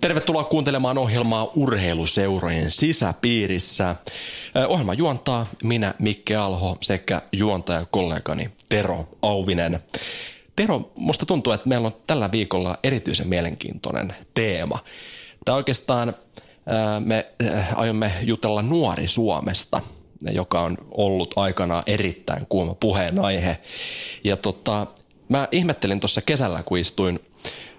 Tervetuloa kuuntelemaan ohjelmaa urheiluseurojen sisäpiirissä. Ohjelma juontaa minä Mikke Alho sekä juontajakollegani Tero Auvinen. Tero, musta tuntuu, että meillä on tällä viikolla erityisen mielenkiintoinen teema. Tämä oikeastaan me aiomme jutella nuori Suomesta, joka on ollut aikanaan erittäin kuuma puheenaihe. Ja tota, mä ihmettelin tuossa kesällä, kun istuin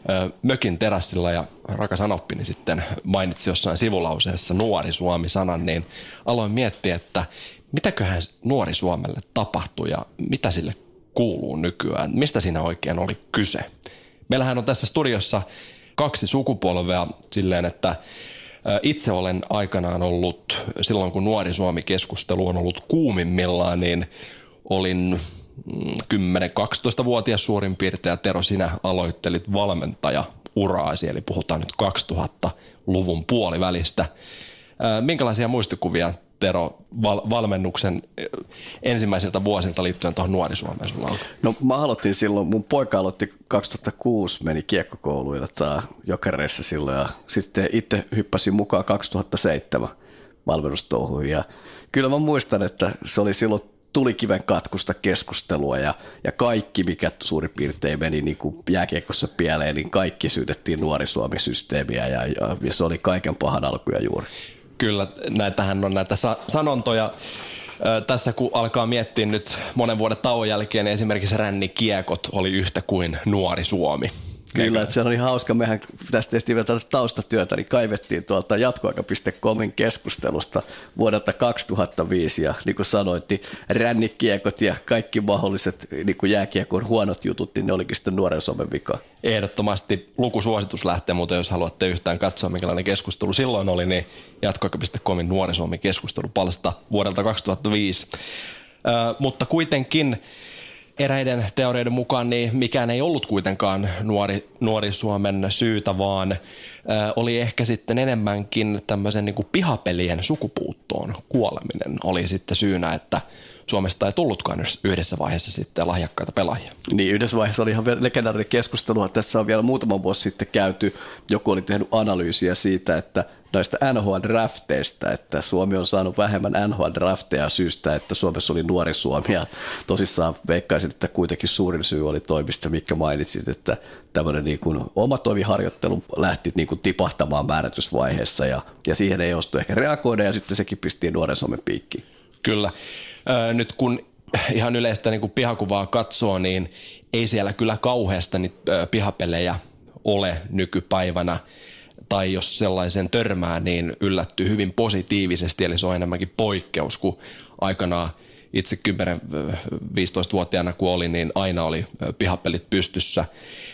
ö, mökin terassilla ja rakas Anoppini sitten mainitsi jossain sivulauseessa nuori Suomi-sanan, niin aloin miettiä, että mitäköhän nuori Suomelle tapahtui ja mitä sille kuuluu nykyään, mistä siinä oikein oli kyse. Meillähän on tässä studiossa kaksi sukupolvea silleen, että itse olen aikanaan ollut, silloin kun nuori Suomi-keskustelu on ollut kuumimmillaan, niin olin 10-12-vuotias suurin piirtein ja Tero, sinä aloittelit valmentaja-uraasi, eli puhutaan nyt 2000-luvun puolivälistä. Minkälaisia muistikuvia Tero val- valmennuksen ensimmäisiltä vuosilta liittyen tuohon nuori Suomeen sulla on? No mä aloitin silloin, mun poika aloitti 2006, meni kiekkokouluun jotain jokereissa silloin ja sitten itse hyppäsin mukaan 2007 valmennustouhuun ja kyllä mä muistan, että se oli silloin tulikiven katkusta keskustelua ja, ja kaikki, mikä suurin piirtein meni niin kuin jääkiekossa pieleen, niin kaikki syydettiin nuori Suomi-systeemiä ja, ja, ja se oli kaiken pahan alkuja juuri. Kyllä, näitähän on näitä sa- sanontoja. Tässä kun alkaa miettiä nyt monen vuoden tauon jälkeen, niin esimerkiksi rännikiekot oli yhtä kuin nuori Suomi. Kyllä, että se oli hauska. Mehän tästä tehtiin vielä tällaista taustatyötä, niin kaivettiin tuolta jatkoaika.comin keskustelusta vuodelta 2005 ja niin kuin sanoit, niin rännikiekot ja kaikki mahdolliset niin kuin jääkiekon huonot jutut, niin ne olikin sitten nuoren Suomen vika. Ehdottomasti lukusuositus lähtee, mutta jos haluatte yhtään katsoa, minkälainen keskustelu silloin oli, niin jatkoaika.comin nuori Suomi keskustelupalsta vuodelta 2005. Ö, mutta kuitenkin eräiden teorioiden mukaan niin mikään ei ollut kuitenkaan nuori, nuori Suomen syytä, vaan ö, oli ehkä sitten enemmänkin tämmöisen niin kuin pihapelien sukupuuttoon kuoleminen oli sitten syynä, että Suomesta ei tullutkaan yhdessä vaiheessa sitten lahjakkaita pelaajia. Niin yhdessä vaiheessa oli ihan legendaarinen keskustelu. Tässä on vielä muutama vuosi sitten käyty. Joku oli tehnyt analyysiä siitä, että näistä NHL-drafteista, että Suomi on saanut vähemmän NHL-drafteja syystä, että Suomessa oli nuori Suomi. Ja tosissaan veikkaisin, että kuitenkin suurin syy oli toimista, mikä mainitsit, että tämmöinen niin kuin oma toimiharjoittelu lähti niin kuin tipahtamaan määrätysvaiheessa ja, ja siihen ei ostu ehkä reagoida ja sitten sekin pisti nuoren Suomen piikkiin. Kyllä. Ö, nyt kun ihan yleistä niin kuin pihakuvaa katsoo, niin ei siellä kyllä kauheasta niitä pihapelejä ole nykypäivänä. Tai jos sellaisen törmää, niin yllättyy hyvin positiivisesti, eli se on enemmänkin poikkeus, kun aikanaan itse 10-15-vuotiaana kun olin, niin aina oli ö, pihapelit pystyssä.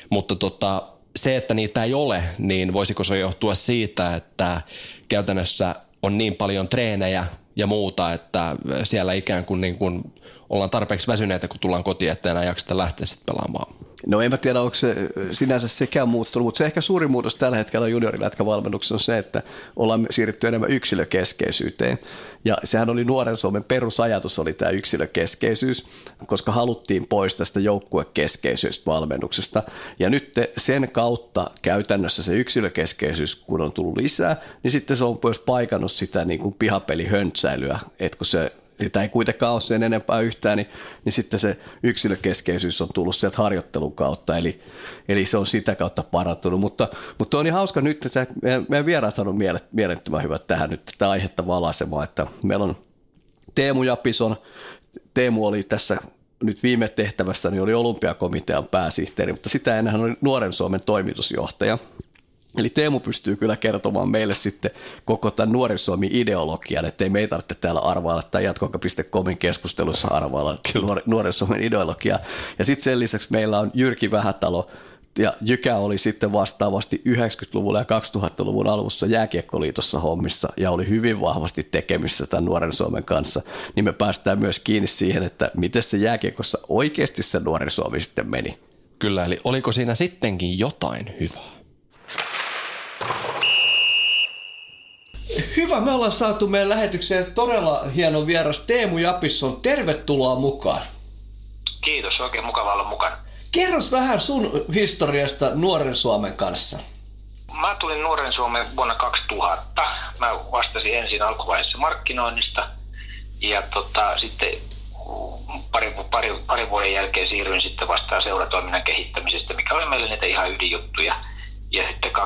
Mutta tota, se, että niitä ei ole, niin voisiko se johtua siitä, että käytännössä on niin paljon treenejä ja muuta, että siellä ikään kuin, niin kuin ollaan tarpeeksi väsyneitä, kun tullaan kotiin, että enää jakseta lähteä sitten pelaamaan. No en mä tiedä, onko se sinänsä sekään muuttunut, mutta se ehkä suurin muutos tällä hetkellä juniorilätkävalmennuksessa on se, että ollaan siirrytty enemmän yksilökeskeisyyteen. Ja sehän oli nuoren Suomen perusajatus, oli tämä yksilökeskeisyys, koska haluttiin pois tästä joukkuekeskeisyydestä valmennuksesta. Ja nyt sen kautta käytännössä se yksilökeskeisyys, kun on tullut lisää, niin sitten se on myös paikannut sitä niin kuin pihapelihöntsäilyä, että kun se sitä ei kuitenkaan ole sen enempää yhtään, niin, niin sitten se yksilökeskeisyys on tullut sieltä harjoittelun kautta, eli, eli se on sitä kautta parantunut. Mutta, mutta on niin hauska nyt, että meidän, meidän vieraat on mielettömän hyvät tähän nyt tätä aihetta valaisemaan, että meillä on Teemu Japison, Teemu oli tässä nyt viime tehtävässä, niin oli olympiakomitean pääsihteeri, mutta sitä ennen hän oli Nuoren Suomen toimitusjohtaja. Eli Teemu pystyy kyllä kertomaan meille sitten koko tämän Nuoren Suomi ideologian, että ei meitä tarvitse täällä arvailla tai jatkoaika.comin keskustelussa arvailla Nuoren Suomen ideologiaa. Ja sitten sen lisäksi meillä on Jyrki Vähätalo, ja Jykä oli sitten vastaavasti 90-luvulla ja 2000-luvun alussa Jääkiekkoliitossa hommissa ja oli hyvin vahvasti tekemissä tämän nuoren Suomen kanssa, niin me päästään myös kiinni siihen, että miten se jääkiekossa oikeasti se nuoren Suomi sitten meni. Kyllä, eli oliko siinä sittenkin jotain hyvää? Hyvä, me ollaan saatu meidän lähetykseen todella hieno vieras Teemu Japisson. Tervetuloa mukaan. Kiitos, oikein mukava olla mukana. Kerros vähän sun historiasta Nuoren Suomen kanssa. Mä tulin Nuoren Suomen vuonna 2000. Mä vastasin ensin alkuvaiheessa markkinoinnista ja tota, sitten pari, pari, pari vuoden jälkeen siirryin sitten vastaan seuratoiminnan kehittämisestä, mikä oli meille niitä ihan ydinjuttuja. Ja sitten 2005-2010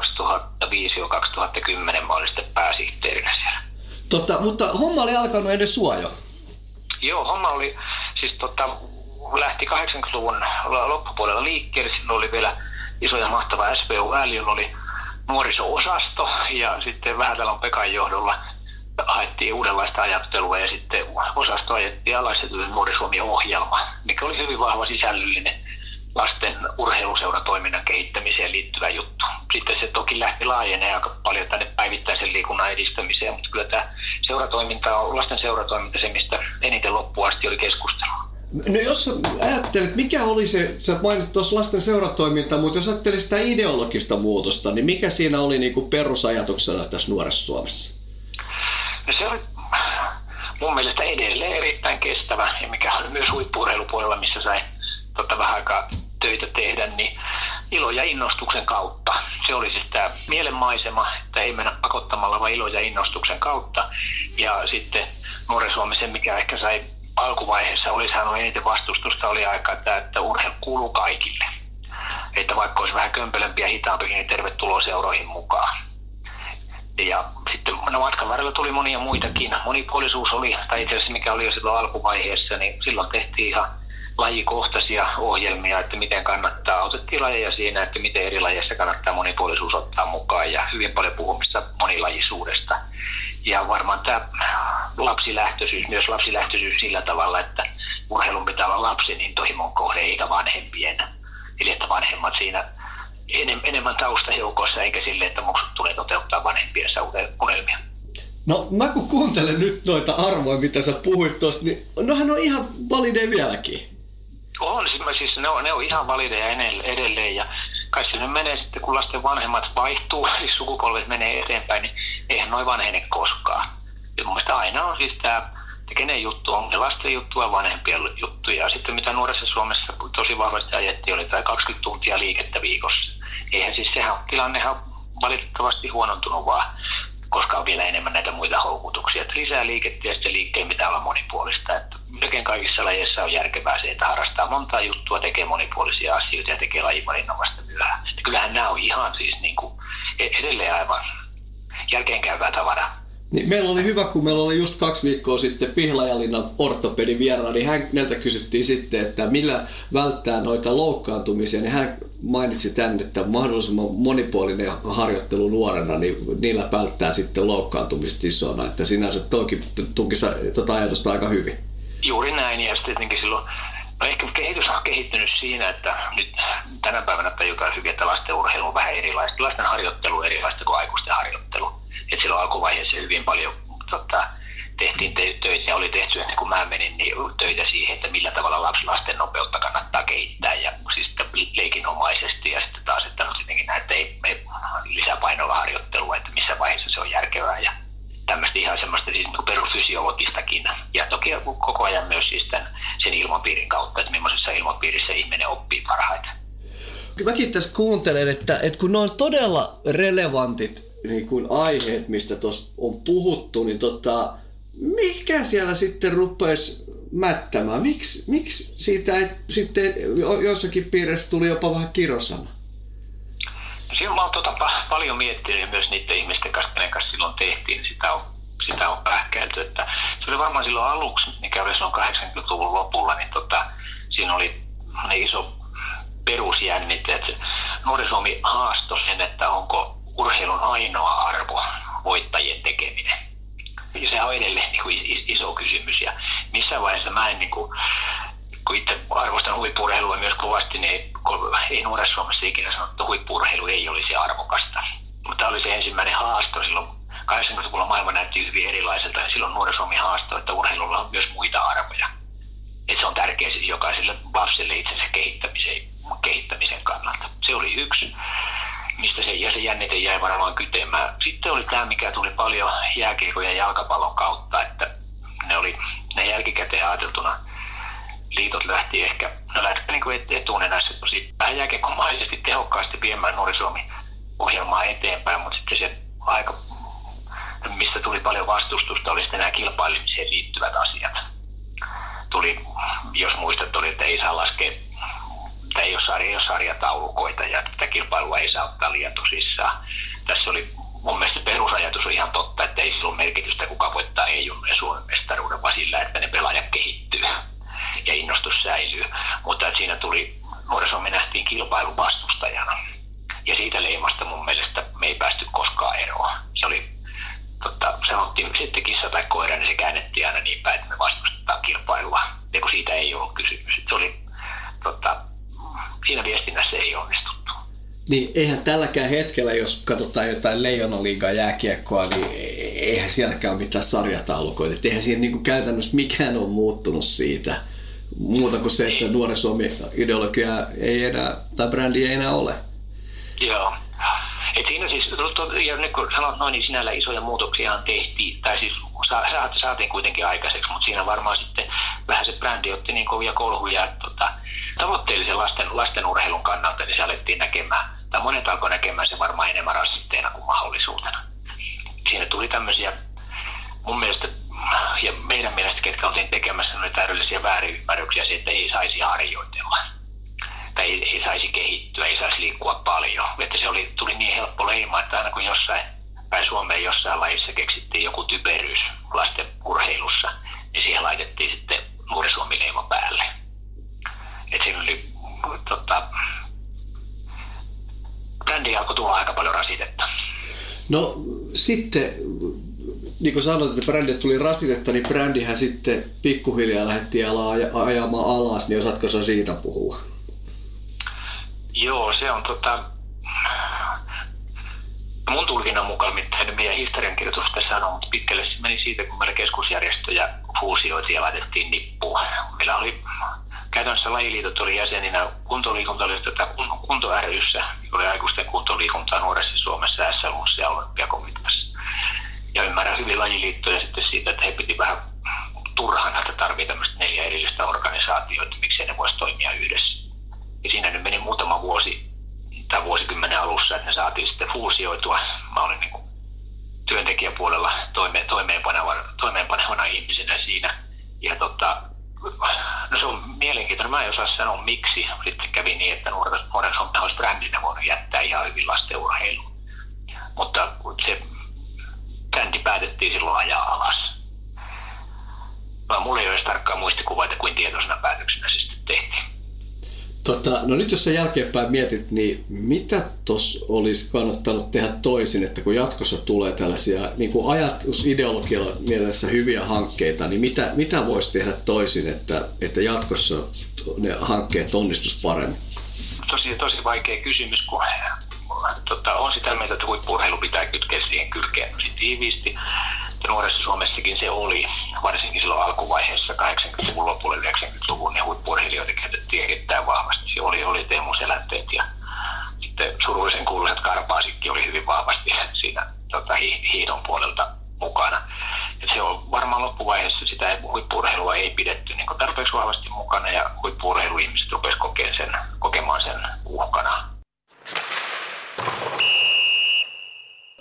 mä olin sitten pääsihteerinä siellä. Tota, mutta homma oli alkanut ennen sua jo. Joo, homma oli, siis tota, lähti 80-luvun loppupuolella liikkeelle. Silloin oli vielä iso ja mahtava SVU-ääli, jolla oli nuoriso-osasto ja sitten Vähätalon Pekan johdolla haettiin uudenlaista ajattelua ja sitten osasto ajettiin alas ja tuli Nuori Suomi-ohjelma, mikä oli hyvin vahva sisällöllinen lasten urheiluseuratoiminnan kehittämiseen liittyvä juttu. Sitten se toki lähti laajenee aika paljon tänne päivittäisen liikunnan edistämiseen, mutta kyllä tämä seuratoiminta on, lasten seuratoiminta se, mistä eniten loppuun asti oli keskustelua. No jos ajattelet, mikä oli se, sä mainit tuossa lasten seuratoiminta, mutta jos ajattelet sitä ideologista muutosta, niin mikä siinä oli niin kuin perusajatuksena tässä nuoressa Suomessa? No se oli mun mielestä edelleen erittäin kestävä ja mikä oli myös huippurheilupuolella, missä sai tota, vähän aikaa töitä tehdä, niin ilo ja innostuksen kautta. Se oli siis tämä mielenmaisema, että ei mennä pakottamalla, vaan ilo ja innostuksen kautta. Ja sitten Nuoren Suomessa, mikä ehkä sai alkuvaiheessa oli saanut eniten vastustusta, oli aika, että, että urheilu kuuluu kaikille. Että vaikka olisi vähän kömpelömpiä hitaampikin, niin tervetuloa seuroihin mukaan. Ja sitten no matkan varrella tuli monia muitakin. Monipuolisuus oli, tai itse asiassa mikä oli jo silloin alkuvaiheessa, niin silloin tehtiin ihan lajikohtaisia ohjelmia, että miten kannattaa, otettiin lajeja siinä, että miten eri lajeissa kannattaa monipuolisuus ottaa mukaan ja hyvin paljon puhumista monilajisuudesta. Ja varmaan tämä lapsilähtöisyys, myös lapsilähtöisyys sillä tavalla, että urheilun pitää olla lapsen intohimon kohde eikä vanhempien. Eli että vanhemmat siinä enemmän taustajoukossa eikä sille, että muksut tulee toteuttaa vanhempiensa unelmia. No mä kun kuuntelen nyt noita arvoja, mitä sä puhuit tuosta, niin nohan on ihan valideja vieläkin. On, siis, siis ne, on, ne on ihan valideja edelleen ja kai se nyt menee sitten, kun lasten vanhemmat vaihtuu, siis sukupolvet menee eteenpäin, niin eihän noin vanhene koskaan. Ja mun mielestä aina on siis tämä, että kenen juttu on, lasten juttu ja vanhempien juttu. Ja sitten mitä nuoressa Suomessa tosi vahvasti ajettiin, oli tämä 20 tuntia liikettä viikossa. Eihän siis sehän, tilannehan valitettavasti huonontunut vaan koska on vielä enemmän näitä muita houkutuksia. Että lisää liikettä ja sitten liikkeen pitää olla monipuolista. Että melkein kaikissa lajeissa on järkevää se, että harrastaa montaa juttua, tekee monipuolisia asioita ja tekee lajivalinnasta vasta myöhään. Että kyllähän nämä on ihan siis niin kuin e- edelleen aivan järkeenkäyvää tavaraa. Niin meillä oli hyvä, kun meillä oli just kaksi viikkoa sitten Pihlajalinnan ortopedin vieraana, niin häneltä kysyttiin sitten, että millä välttää noita loukkaantumisia, niin hän mainitsi tänne, että mahdollisimman monipuolinen harjoittelu nuorena, niin niillä välttää sitten loukkaantumista isona, että sinänsä toki tukisi tuota ajatusta aika hyvin. Juuri näin, ja sitten tietenkin silloin No ehkä kehitys on kehittynyt siinä, että nyt tänä päivänä tajutaan hyvin, että lasten urheilu on vähän erilaista. Lasten harjoittelu on erilaista kuin aikuisten harjoittelu että silloin alkuvaiheessa hyvin paljon tota, tehtiin töitä ja oli tehty ennen kuin mä menin niin töitä siihen, että millä tavalla lapsen lasten nopeutta kannattaa kehittää ja siis leikinomaisesti ja sitten taas, että no sittenkin näitä ei, ei lisäpainolla harjoittelua, että missä vaiheessa se on järkevää ja tämmöistä ihan semmoista siis niin perusfysiologistakin ja toki koko ajan myös siis tämän, sen ilmapiirin kautta, että millaisessa ilmapiirissä ihminen oppii parhaiten. Mäkin tässä kuuntelen, että, että kun ne on todella relevantit niin kuin aiheet, mistä tuossa on puhuttu, niin tota, mikä siellä sitten rupesi mättämään? Miksi, miksi siitä ei, sitten jossakin piirissä tuli jopa vähän kirosana? No, siinä mä oon tota, paljon miettinyt myös niiden ihmisten kanssa, kenen kanssa silloin tehtiin, niin sitä on, sitä on pähkäilty. Että se oli varmaan silloin aluksi, mikä oli silloin 80-luvun lopulla, niin tota, siinä oli ne iso perusjännite, että Nuori Suomi haastoi sen, että onko urheilun ainoa arvo voittajien tekeminen. Ja se on edelleen niin kuin iso kysymys ja missä vaiheessa mä en niin kuin kun itse arvostan huippurheilua myös kovasti, niin ei, ei nuoressa Suomessa ikinä sanottu, että huippurheilu ei olisi arvokasta. Mutta tämä oli se ensimmäinen haasto silloin 80-luvulla maailma näytti hyvin erilaiselta ja silloin nuori Suomi haastoi, että urheilulla on myös muita arvoja. Et se on tärkeä siis jokaiselle lapselle itsensä kehittämisen, kehittämisen kannalta. Se oli yksi, mistä se, ja se jännite jäi varmaan kytemään. Sitten oli tämä, mikä tuli paljon jääkiekon ja jalkapallon kautta, että ne oli ne jälkikäteen ajateltuna liitot lähti ehkä, no lähti niin etunenässä tosi vähän jääkiekkomaisesti tehokkaasti viemään nuori Suomi ohjelmaa eteenpäin, mutta sitten se aika, mistä tuli paljon vastustusta, oli sitten nämä kilpailemiseen liittyvät asiat. Tuli, jos muistat, oli, että ei saa laskea, että ei ole, sarja, ei ole sarjataulukoita ja tätä kilpailua ei saa ottaa liian tosissaan. Tässä oli mun mielestä perusajatus on ihan totta, että ei sillä ole merkitystä, kuka voittaa EU ja Suomen mestaruuden, vaan sillä, että ne pelaajat kehittyy ja innostus säilyy. Mutta että siinä tuli, nuorisomme nähtiin kilpailun vastustajana. Ja siitä leimasta mun mielestä me ei päästy koskaan eroon. Se oli, totta, sanottiin sitten kissa tai koira, niin se käännettiin aina niin päin, että me vastustetaan kilpailua. Ja kun siitä ei ollut kysymys. Se oli, totta, siinä viestinnässä ei onnistuttu. Niin eihän tälläkään hetkellä, jos katsotaan jotain Leijonaliigaa jääkiekkoa, niin eihän sielläkään ole mitään sarjataulukoita. Et eihän siinä niin käytännössä mikään ole muuttunut siitä. Muuta kuin se, että nuoren Suomi ideologia ei enää, tai brändi ei enää ole. Joo. Et siinä siis, ja nyt kun sanot noin, niin sinällä isoja muutoksia tehtiin, tai siis saatiin kuitenkin aikaiseksi, mutta siinä varmaan sitten vähän se brändi otti niin kovia kolhuja, että tota, tavoitteellisen lasten, lasten urheilun kannalta, niin se alettiin näkemään, tai monet alkoi näkemään se varmaan enemmän rasitteena kuin mahdollisuutena. Siinä tuli tämmöisiä, mun mielestä, ja meidän mielestä, ketkä oltiin tekemässä, oli täydellisiä väärinymmärryksiä siitä, että ei saisi harjoitella tai ei, ei saisi kehittyä, ei saisi liikkua paljon. Että se oli, tuli niin helppo leima, että aina kun jossain päin Suomeen jossain lajissa keksittiin joku typeryys lasten urheilussa, niin siihen laitettiin sitten nuori Suomi-leima päälle. Et siinä oli tota, brändi alkoi tuoda aika paljon rasitetta. No sitten, niin kuin sanoit, että brändi tuli rasitetta, niin brändihän sitten pikkuhiljaa lähdettiin ajamaan alas, niin osaatko sä siitä puhua? Joo, se on tota, mun tulkinnan mukaan, mitä meidän historiankirjoitus tässä sanoo, mutta pitkälle se meni siitä, kun meillä keskusjärjestöjä fuusioitiin ja laitettiin nippuun. Meillä oli käytännössä lajiliitot oli jäseninä, kuntoliikunta oli tätä kunto ryssä, oli aikuisten kuntoliikuntaa nuoressa Suomessa, SLUssa ja olympiakomiteassa. Ja ymmärrän hyvin lajiliittoja sitten siitä, että he piti vähän turhana, että tarvii tämmöistä neljä erillistä organisaatioita, miksei ne voisi toimia yhdessä. Ja siinä nyt meni muutama vuosi tai vuosikymmenen alussa, että ne saatiin sitten fuusioitua. Mä olin niin kuin työntekijäpuolella toime, toimeenpanevana, toimeenpanevana ihmisenä siinä. Ja tota, no se on mielenkiintoinen. Mä en osaa sanoa miksi. Sitten kävi niin, että nuoren, Suomen olisi brändinä voinut jättää ihan hyvin lasten urheiluun. Mutta se brändi päätettiin silloin ajaa alas. Mä, mulla ei ole edes tarkkaa muistikuvaa, että kuin tietoisena päätöksenä se sitten tehtiin. Tota, no nyt jos sä jälkeenpäin mietit, niin mitä tos olisi kannattanut tehdä toisin, että kun jatkossa tulee tällaisia niin kuin ajatusideologialla mielessä hyviä hankkeita, niin mitä, mitä voisi tehdä toisin, että, että jatkossa ne hankkeet onnistus paremmin? Tosi, tosi vaikea kysymys, kun tota, on sitä mieltä, että huippurheilu pitää kytkeä siihen kylkeen tiiviisti nuoressa Suomessakin se oli, varsinkin silloin alkuvaiheessa 80-luvun lopulla 90-luvun, niin huippurheilijoita käytettiin erittäin vahvasti. Se oli, oli Teemu Selänteet ja sitten surullisen kuuluisat Karpaasikki oli hyvin vahvasti siinä tota, hiidon puolelta mukana. Et se on varmaan loppuvaiheessa sitä huippurheilua ei pidetty niin tarpeeksi vahvasti mukana ja huippurheiluihmiset rupesivat sen, kokemaan sen uhkana.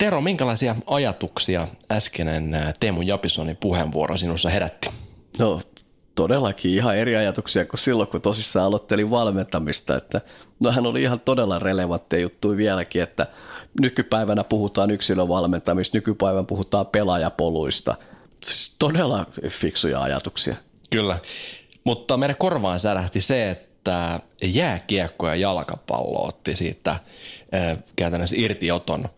Tero, minkälaisia ajatuksia äskeinen Teemu Japisonin puheenvuoro sinussa herätti? No todellakin ihan eri ajatuksia kuin silloin, kun tosissaan aloittelin valmentamista. Että, no hän oli ihan todella relevantteja juttuja vieläkin, että nykypäivänä puhutaan yksilövalmentamista, nykypäivänä puhutaan pelaajapoluista. Siis todella fiksuja ajatuksia. Kyllä, mutta meidän korvaan särähti se, että jääkiekko ja jalkapallo otti siitä käytännössä irtioton.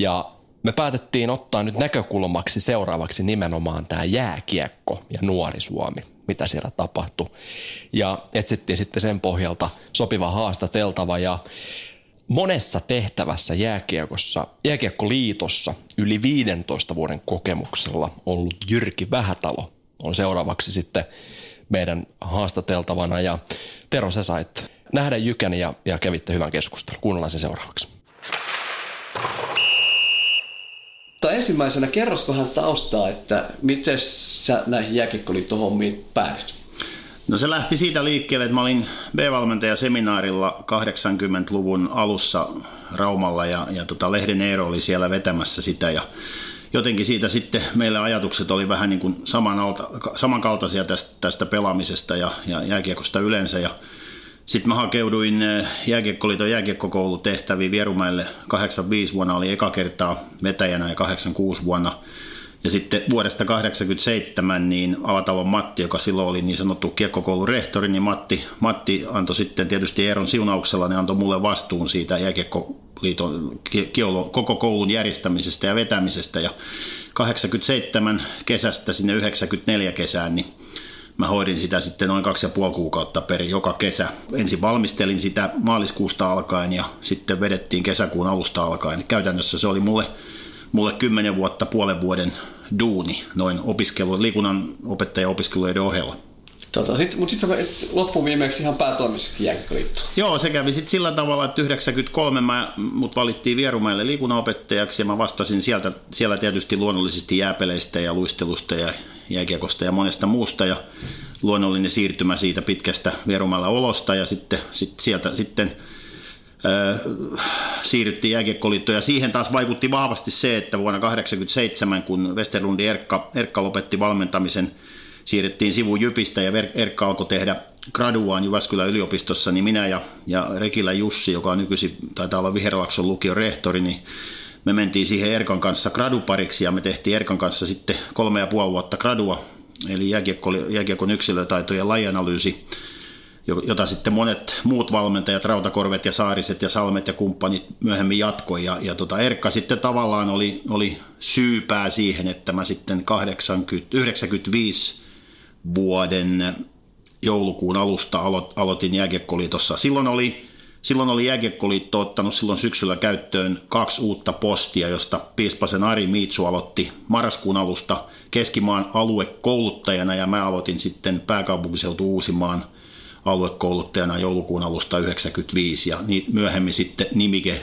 Ja me päätettiin ottaa nyt näkökulmaksi seuraavaksi nimenomaan tämä jääkiekko ja nuori Suomi. mitä siellä tapahtui. Ja etsittiin sitten sen pohjalta sopiva haastateltava ja monessa tehtävässä jääkiekossa, jääkiekkoliitossa yli 15 vuoden kokemuksella ollut Jyrki Vähätalo on seuraavaksi sitten meidän haastateltavana. Ja Tero, sä sait nähdä Jykän ja, ja kävitte hyvän keskustelun. Kuunnellaan se seuraavaksi. Tai ensimmäisenä kerros vähän taustaa, että miten sä näihin jääkiekkoliittohommiin päädyt? No se lähti siitä liikkeelle, että mä olin B-valmentajaseminaarilla 80-luvun alussa Raumalla ja, ja tota Lehden Eero oli siellä vetämässä sitä ja jotenkin siitä sitten meille ajatukset oli vähän niin kuin samankaltaisia tästä, tästä pelaamisesta ja, ja jääkiekosta yleensä ja sitten mä hakeuduin eh, jääkiekkoliiton jääkiekkokoulutehtäviin Vierumäelle 85 vuonna, oli eka kertaa vetäjänä ja 86 vuonna. Ja sitten vuodesta 87 niin Avatalon Matti, joka silloin oli niin sanottu kiekkokoulun rehtori, niin Matti, Matti antoi sitten tietysti Eeron siunauksella, niin antoi mulle vastuun siitä jääkiekkoliiton koko koulun järjestämisestä ja vetämisestä. Ja 87 kesästä sinne 94 kesään, niin Mä hoidin sitä sitten noin kaksi ja puoli kuukautta per joka kesä. Ensin valmistelin sitä maaliskuusta alkaen ja sitten vedettiin kesäkuun alusta alkaen. Käytännössä se oli mulle, mulle kymmenen vuotta puolen vuoden duuni noin opiskelu, liikunnan opettaja-opiskeluiden ohella. Tota, sit, mutta sitten loppuviimeksi ihan päätoimisessakin jääkiekkoliitto. Joo, se kävi sitten sillä tavalla, että 93 mä, mut valittiin Vierumäelle liikunnanopettajaksi ja mä vastasin sieltä, siellä tietysti luonnollisesti jääpeleistä ja luistelusta ja jääkiekosta ja monesta muusta ja luonnollinen siirtymä siitä pitkästä Vierumäellä olosta ja sitten sit sieltä sitten siirryttiin jääkiekkoliittoon ja siihen taas vaikutti vahvasti se, että vuonna 1987, kun Westerlundi Erkka, Erkka lopetti valmentamisen, siirrettiin sivu Jypistä ja Erkka alkoi tehdä graduaan Jyväskylän yliopistossa, niin minä ja, ja Rekilä Jussi, joka on nykyisin, taitaa olla Viherlakson lukion rehtori, niin me mentiin siihen Erkan kanssa gradupariksi ja me tehtiin Erkan kanssa sitten kolme ja puoli vuotta gradua, eli jääkiekon yksilötaito ja lajianalyysi, jota sitten monet muut valmentajat, Rautakorvet ja Saariset ja Salmet ja kumppanit myöhemmin jatkoi. Ja, ja tota Erkka sitten tavallaan oli, oli syypää siihen, että mä sitten 80, 95 vuoden joulukuun alusta aloitin jääkiekkoliitossa. Silloin oli Silloin oli Jääkiekkoliitto ottanut silloin syksyllä käyttöön kaksi uutta postia, josta Piispasen Ari Miitsu aloitti marraskuun alusta Keskimaan aluekouluttajana ja mä aloitin sitten pääkaupunkiseutu Uusimaan aluekouluttajana joulukuun alusta 1995 ja niin myöhemmin sitten nimike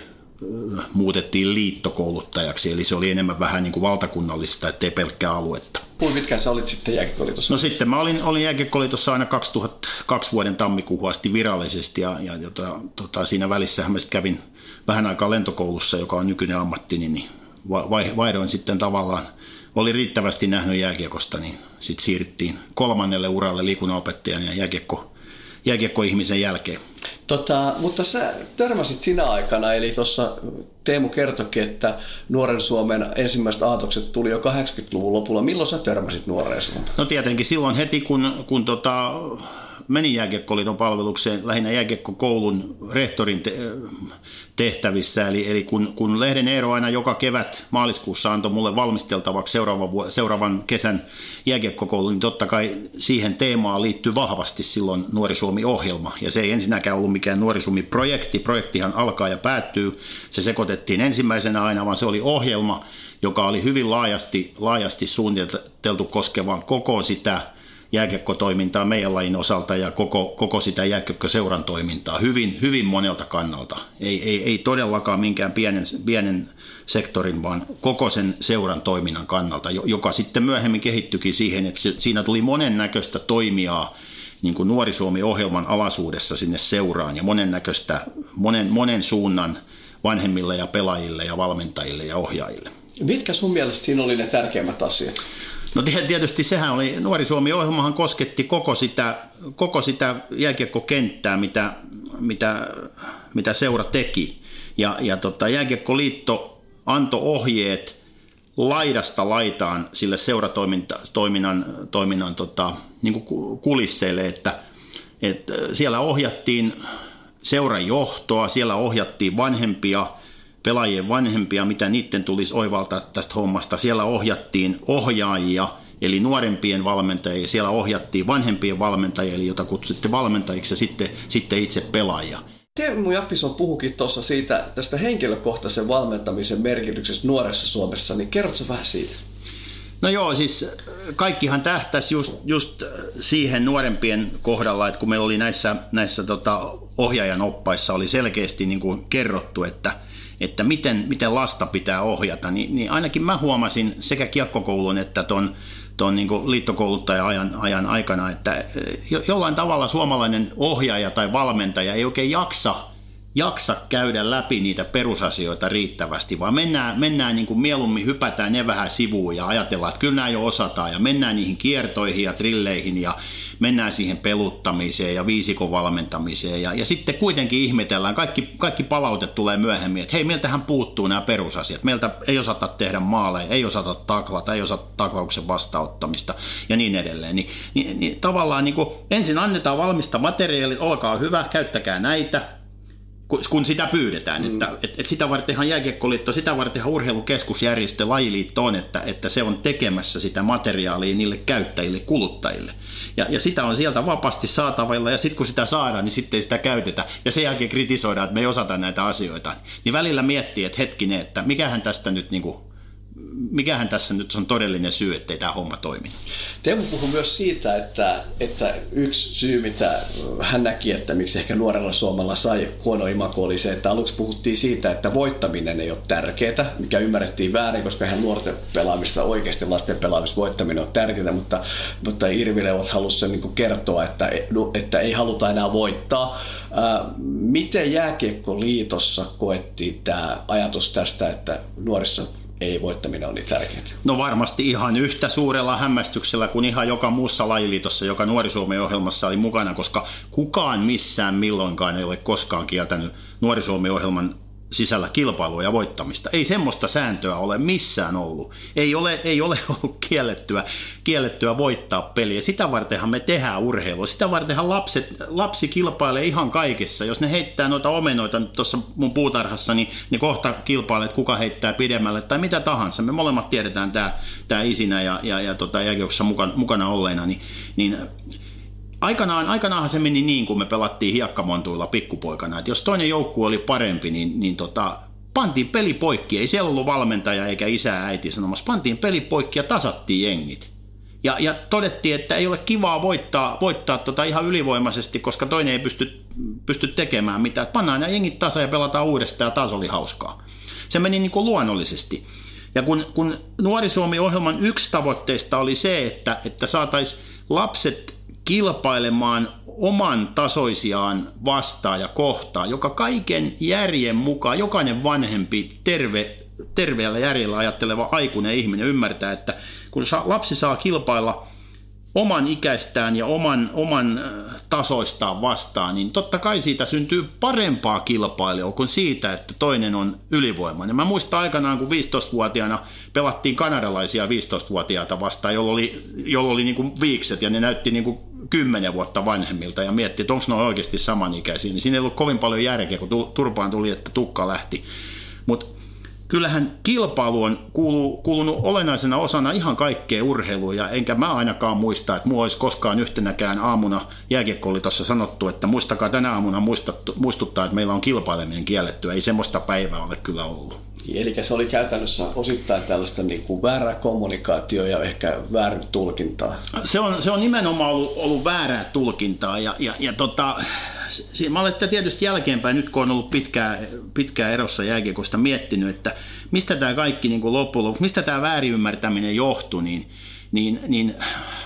muutettiin liittokouluttajaksi, eli se oli enemmän vähän niin kuin valtakunnallista, ettei pelkkää aluetta. Kuinka mitkä sä olit sitten jääkiekkoliitossa? No sitten mä olin, olin jääkiekkoliitossa aina 2002 vuoden tammikuuhun asti virallisesti, ja, ja jota, tota, siinä välissä mä kävin vähän aikaa lentokoulussa, joka on nykyinen ammattini, niin vaihdoin sitten tavallaan, oli riittävästi nähnyt jääkiekosta, niin sitten siirryttiin kolmannelle uralle liikunnanopettajan ja jääkiekko jääkiekkoihmisen jälkeen. Tota, mutta sä törmäsit sinä aikana, eli tuossa Teemu kertokin, että Nuoren Suomen ensimmäiset aatokset tuli jo 80-luvun lopulla. Milloin sä törmäsit Nuoren Suomen? No tietenkin silloin heti, kun, kun tota, menin jääkiekkoliiton palvelukseen lähinnä jääkiekkokoulun rehtorin te- tehtävissä. Eli, eli kun, kun Lehden Eero aina joka kevät maaliskuussa antoi mulle valmisteltavaksi seuraavan, seuraavan kesän jääkiekkokoulun, niin totta kai siihen teemaan liittyy vahvasti silloin Nuori Suomi-ohjelma. Ja se ei ensinnäkään ollut mikään Nuori Suomi-projekti. Projektihan alkaa ja päättyy. Se sekoitettiin ensimmäisenä aina, vaan se oli ohjelma, joka oli hyvin laajasti, laajasti suunniteltu koskevan koko sitä – jääkiekkotoimintaa meidän lajin osalta ja koko, koko sitä jääkiekkoseuran toimintaa hyvin, hyvin monelta kannalta. Ei, ei, ei todellakaan minkään pienen, pienen sektorin, vaan koko sen seuran toiminnan kannalta, joka sitten myöhemmin kehittyikin siihen, että siinä tuli monennäköistä toimijaa niin kuin Nuori Suomi-ohjelman alaisuudessa sinne seuraan ja monennäköistä, monen, monen suunnan vanhemmille ja pelaajille ja valmentajille ja ohjaajille. Mitkä sun mielestä siinä oli ne tärkeimmät asiat? No tietysti sehän oli, Nuori Suomi-ohjelmahan kosketti koko sitä, koko sitä jääkiekkokenttää, mitä, mitä, mitä seura teki. Ja, ja tota, Jääkiekkoliitto antoi ohjeet laidasta laitaan sille seuratoiminnan toiminnan, tota, niin kulisseille, että, että siellä ohjattiin seuran johtoa, siellä ohjattiin vanhempia – pelaajien vanhempia, mitä niiden tulisi oivaltaa tästä hommasta. Siellä ohjattiin ohjaajia eli nuorempien valmentajia. Siellä ohjattiin vanhempien valmentajia, eli jota kutsuttiin valmentajiksi ja sitten, sitten itse pelaajia. Teemu Jaffison puhukin tuossa siitä tästä henkilökohtaisen valmentamisen merkityksestä nuoressa Suomessa, niin kerrotko vähän siitä? No joo, siis kaikkihan tähtäisi just, just siihen nuorempien kohdalla, että kun meillä oli näissä, näissä tota, ohjaajan oppaissa oli selkeästi niin kuin kerrottu, että, että miten, miten lasta pitää ohjata, niin, niin ainakin mä huomasin sekä kiekkokoulun että ton, ton niin liittokouluttaja-ajan ajan aikana, että jollain tavalla suomalainen ohjaaja tai valmentaja ei oikein jaksa – jaksa käydä läpi niitä perusasioita riittävästi, vaan mennään, mennään niin kuin mieluummin hypätään ne vähän sivuun ja ajatellaan, että kyllä nämä jo osataan ja mennään niihin kiertoihin ja trilleihin ja mennään siihen peluttamiseen ja viisikon valmentamiseen. Ja, ja sitten kuitenkin ihmetellään, kaikki, kaikki palaute tulee myöhemmin, että hei, meiltähän puuttuu nämä perusasiat, meiltä ei osata tehdä maaleja, ei osata taklata, ei osata taklauksen vastauttamista ja niin edelleen. Ni, niin, niin, tavallaan niin kuin ensin annetaan valmista materiaalia, olkaa hyvä, käyttäkää näitä, kun sitä pyydetään. Mm. Että, et, et sitä vartenhan jääkiekkoliitto, sitä vartenhan urheilukeskusjärjestö, lajiliitto on, että, että se on tekemässä sitä materiaalia niille käyttäjille, kuluttajille. Ja, ja sitä on sieltä vapaasti saatavilla ja sitten kun sitä saadaan, niin sitten ei sitä käytetä. Ja sen jälkeen kritisoidaan, että me ei osata näitä asioita. Niin välillä miettii, että hetkinen, että mikähän tästä nyt niin kuin mikähän tässä nyt on todellinen syy, ettei tämä homma toimi? Teemu puhui myös siitä, että, että yksi syy, mitä hän näki, että miksi ehkä nuorella Suomella sai huono imako, oli se, että aluksi puhuttiin siitä, että voittaminen ei ole tärkeää, mikä ymmärrettiin väärin, koska hän nuorten pelaamissa oikeasti lasten pelaamissa voittaminen on tärkeää, mutta, mutta Irvilevot halusivat niin kertoa, että, että ei haluta enää voittaa. Miten Jääkiekkoliitossa koettiin tämä ajatus tästä, että nuorissa ei voittaminen on niin tärkeää? No varmasti ihan yhtä suurella hämmästyksellä kuin ihan joka muussa lajiliitossa, joka Nuori Suomen ohjelmassa oli mukana, koska kukaan missään milloinkaan ei ole koskaan kieltänyt Nuori Suomen ohjelman sisällä kilpailua ja voittamista. Ei semmoista sääntöä ole missään ollut. Ei ole, ei ole ollut kiellettyä, kiellettyä voittaa peliä. Sitä vartenhan me tehdään urheilua. Sitä vartenhan lapset, lapsi kilpailee ihan kaikessa. Jos ne heittää noita omenoita tuossa mun puutarhassa, niin ne kohta kilpailee, kuka heittää pidemmälle tai mitä tahansa. Me molemmat tiedetään tämä, tämä isinä ja, ja, ja tota, mukana, mukana olleena. Niin, niin aikanaan, aikanaanhan se meni niin, kun me pelattiin hiekkamontuilla pikkupoikana, että jos toinen joukkue oli parempi, niin, niin tota, pantiin peli poikki. Ei siellä ollut valmentaja eikä isä äiti sanomassa. Pantiin peli poikki ja tasattiin jengit. Ja, ja todettiin, että ei ole kivaa voittaa, voittaa tota ihan ylivoimaisesti, koska toinen ei pysty, pysty tekemään mitään. Pannaan nämä jengit tasa ja pelataan uudestaan ja taas oli hauskaa. Se meni niin kuin luonnollisesti. Ja kun, kun Nuori Suomi-ohjelman yksi tavoitteista oli se, että, että saataisiin lapset kilpailemaan oman tasoisiaan vastaan ja kohtaan, joka kaiken järjen mukaan, jokainen vanhempi, terve, terveellä järjellä ajatteleva aikuinen ihminen ymmärtää, että kun lapsi saa kilpailla oman ikäistään ja oman, oman tasoistaan vastaan, niin totta kai siitä syntyy parempaa kilpailua kuin siitä, että toinen on ylivoimainen. Mä muistan aikanaan, kun 15-vuotiaana pelattiin kanadalaisia 15-vuotiaita vastaan, jolla oli, jolla oli niin kuin viikset ja ne näytti niin kuin kymmenen vuotta vanhemmilta ja mietti, että onko ne oikeasti samanikäisiä, niin siinä ei ollut kovin paljon järkeä, kun turpaan tuli, että tukka lähti. Mutta kyllähän kilpailu on kuulu, kuulunut olennaisena osana ihan kaikkea urheilua, ja enkä mä ainakaan muista, että mua olisi koskaan yhtenäkään aamuna jääkiekko oli tuossa sanottu, että muistakaa tänä aamuna muistuttaa, että meillä on kilpaileminen kiellettyä. Ei semmoista päivää ole kyllä ollut. Eli se oli käytännössä osittain tällaista niin kuin väärää kommunikaatio ja ehkä väärää tulkintaa. Se on, se on nimenomaan ollut, ollut väärää tulkintaa ja, ja, ja tota, mä olen sitä tietysti jälkeenpäin, nyt kun on ollut pitkää pitkää erossa jääkiekosta miettinyt, että mistä tämä kaikki niin loppujen lopuksi, mistä tämä väärinymmärtäminen johtui, niin, niin, niin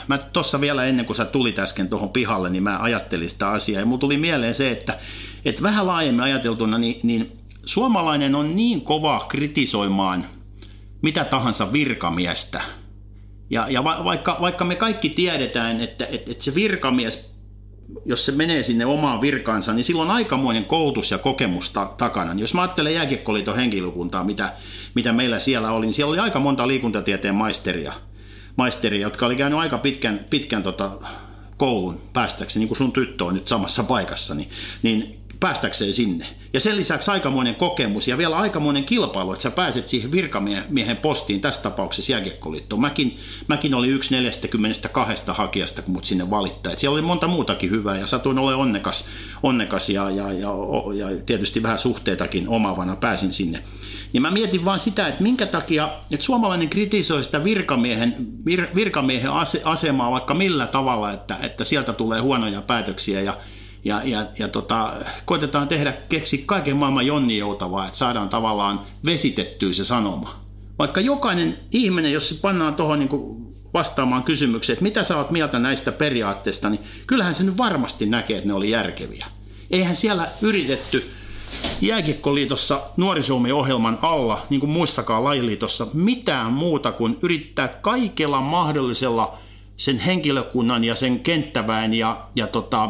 mä tuossa vielä ennen kuin sä tulit äsken tuohon pihalle, niin mä ajattelin sitä asiaa ja mulla tuli mieleen se, että, että vähän laajemmin ajateltuna, niin, niin suomalainen on niin kova kritisoimaan mitä tahansa virkamiestä. Ja, ja va, vaikka, vaikka me kaikki tiedetään, että, että, että se virkamies, jos se menee sinne omaan virkaansa, niin silloin aikamoinen koulutus ja kokemus ta- takana. Jos mä ajattelen jääkiekkoliiton henkilökuntaa, mitä, mitä meillä siellä oli, niin siellä oli aika monta liikuntatieteen maisteria, maisteria jotka oli käynyt aika pitkän, pitkän tota, koulun päästäkseen, niin kuin sun tyttö on nyt samassa paikassa, niin, niin päästäkseen sinne. Ja sen lisäksi aikamoinen kokemus ja vielä aikamoinen kilpailu, että sä pääset siihen virkamiehen postiin, tässä tapauksessa jääkiekkoliittoon. Mäkin, mäkin olin yksi 42 hakijasta, kun mut sinne valittaa. siellä oli monta muutakin hyvää ja satuin ole onnekas, onnekas ja, ja, ja, ja tietysti vähän suhteitakin omavana pääsin sinne. Ja mä mietin vaan sitä, että minkä takia, että suomalainen kritisoi sitä virkamiehen, vir, virkamiehen asemaa vaikka millä tavalla, että, että sieltä tulee huonoja päätöksiä ja ja, ja, ja tota, koitetaan tehdä, keksi kaiken maailman jonni joutavaa, että saadaan tavallaan vesitettyä se sanoma. Vaikka jokainen ihminen, jos se pannaan tuohon niin vastaamaan kysymykseen, että mitä sä oot mieltä näistä periaatteista, niin kyllähän se nyt varmasti näkee, että ne oli järkeviä. Eihän siellä yritetty Jääkiekkoliitossa nuorisomi-ohjelman alla, niin kuin muissakaan lajiliitossa, mitään muuta kuin yrittää kaikella mahdollisella sen henkilökunnan ja sen kenttäväen ja, ja tota,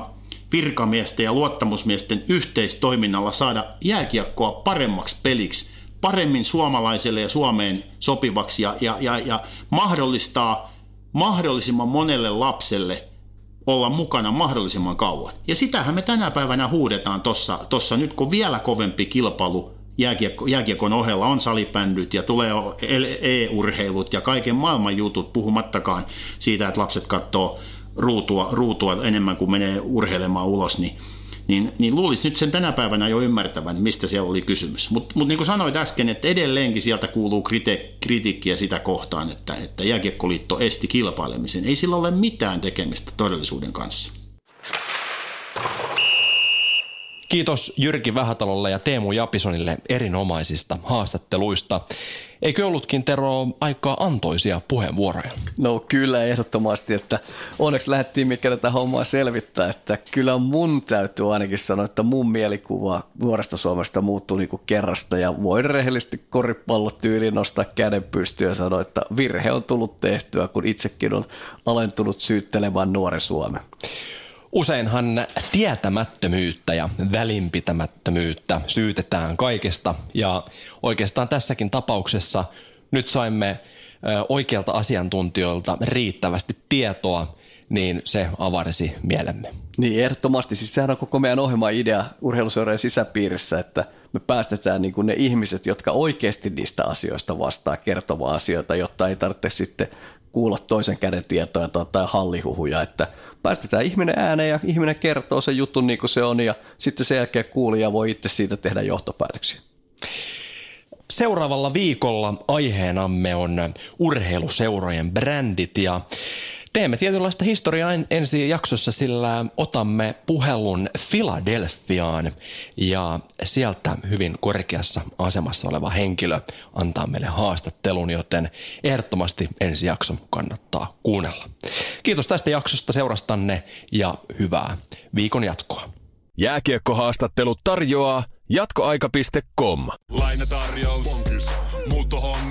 virkamiesten ja luottamusmiesten yhteistoiminnalla saada jääkiekkoa paremmaksi peliksi, paremmin suomalaiselle ja Suomeen sopivaksi ja, ja, ja, ja mahdollistaa mahdollisimman monelle lapselle olla mukana mahdollisimman kauan. Ja sitähän me tänä päivänä huudetaan tuossa nyt, kun vielä kovempi kilpailu jääkiekko, jääkiekon ohella on salibändyt ja tulee e-urheilut ja kaiken maailman jutut, puhumattakaan siitä, että lapset katsoo ruutua, ruutua enemmän kuin menee urheilemaan ulos, niin, niin, niin luulisi nyt sen tänä päivänä jo ymmärtävän, mistä siellä oli kysymys. Mutta mut niin kuin sanoit äsken, että edelleenkin sieltä kuuluu kriti- kritiikkiä sitä kohtaan, että, että jääkiekkoliitto esti kilpailemisen. Ei sillä ole mitään tekemistä todellisuuden kanssa. Kiitos Jyrki Vähätalolle ja Teemu Japisonille erinomaisista haastatteluista. Eikö ollutkin Tero aika antoisia puheenvuoroja? No kyllä ehdottomasti, että onneksi lähdettiin mikä tätä hommaa selvittää, että kyllä mun täytyy ainakin sanoa, että mun mielikuva nuoresta Suomesta muuttui niin kuin kerrasta ja voin rehellisesti koripallotyyliin nostaa käden pystyyn ja sanoa, että virhe on tullut tehtyä, kun itsekin on alentunut syyttelemään nuoren Suomen. Useinhan tietämättömyyttä ja välinpitämättömyyttä syytetään kaikesta ja oikeastaan tässäkin tapauksessa nyt saimme oikealta asiantuntijoilta riittävästi tietoa, niin se avarsi mielemme. Niin, ehdottomasti. Siis sehän on koko meidän ohjelman idea urheiluseurojen sisäpiirissä, että me päästetään niin kuin ne ihmiset, jotka oikeasti niistä asioista vastaa kertomaan asioita, jotta ei tarvitse sitten kuulla toisen käden tietoja tai hallihuhuja, että päästetään ihminen ääneen ja ihminen kertoo sen jutun niin kuin se on ja sitten sen jälkeen kuulija voi itse siitä tehdä johtopäätöksiä. Seuraavalla viikolla aiheenamme on urheiluseurojen brändit ja Teemme tietynlaista historiaa ensi jaksossa, sillä otamme puhelun Filadelfiaan ja sieltä hyvin korkeassa asemassa oleva henkilö antaa meille haastattelun, joten ehdottomasti ensi jakso kannattaa kuunnella. Kiitos tästä jaksosta seurastanne ja hyvää viikon jatkoa. Jääkiekkohaastattelut tarjoaa jatkoaika.com. Lainatarjous. Bonkis. Muuttohommi.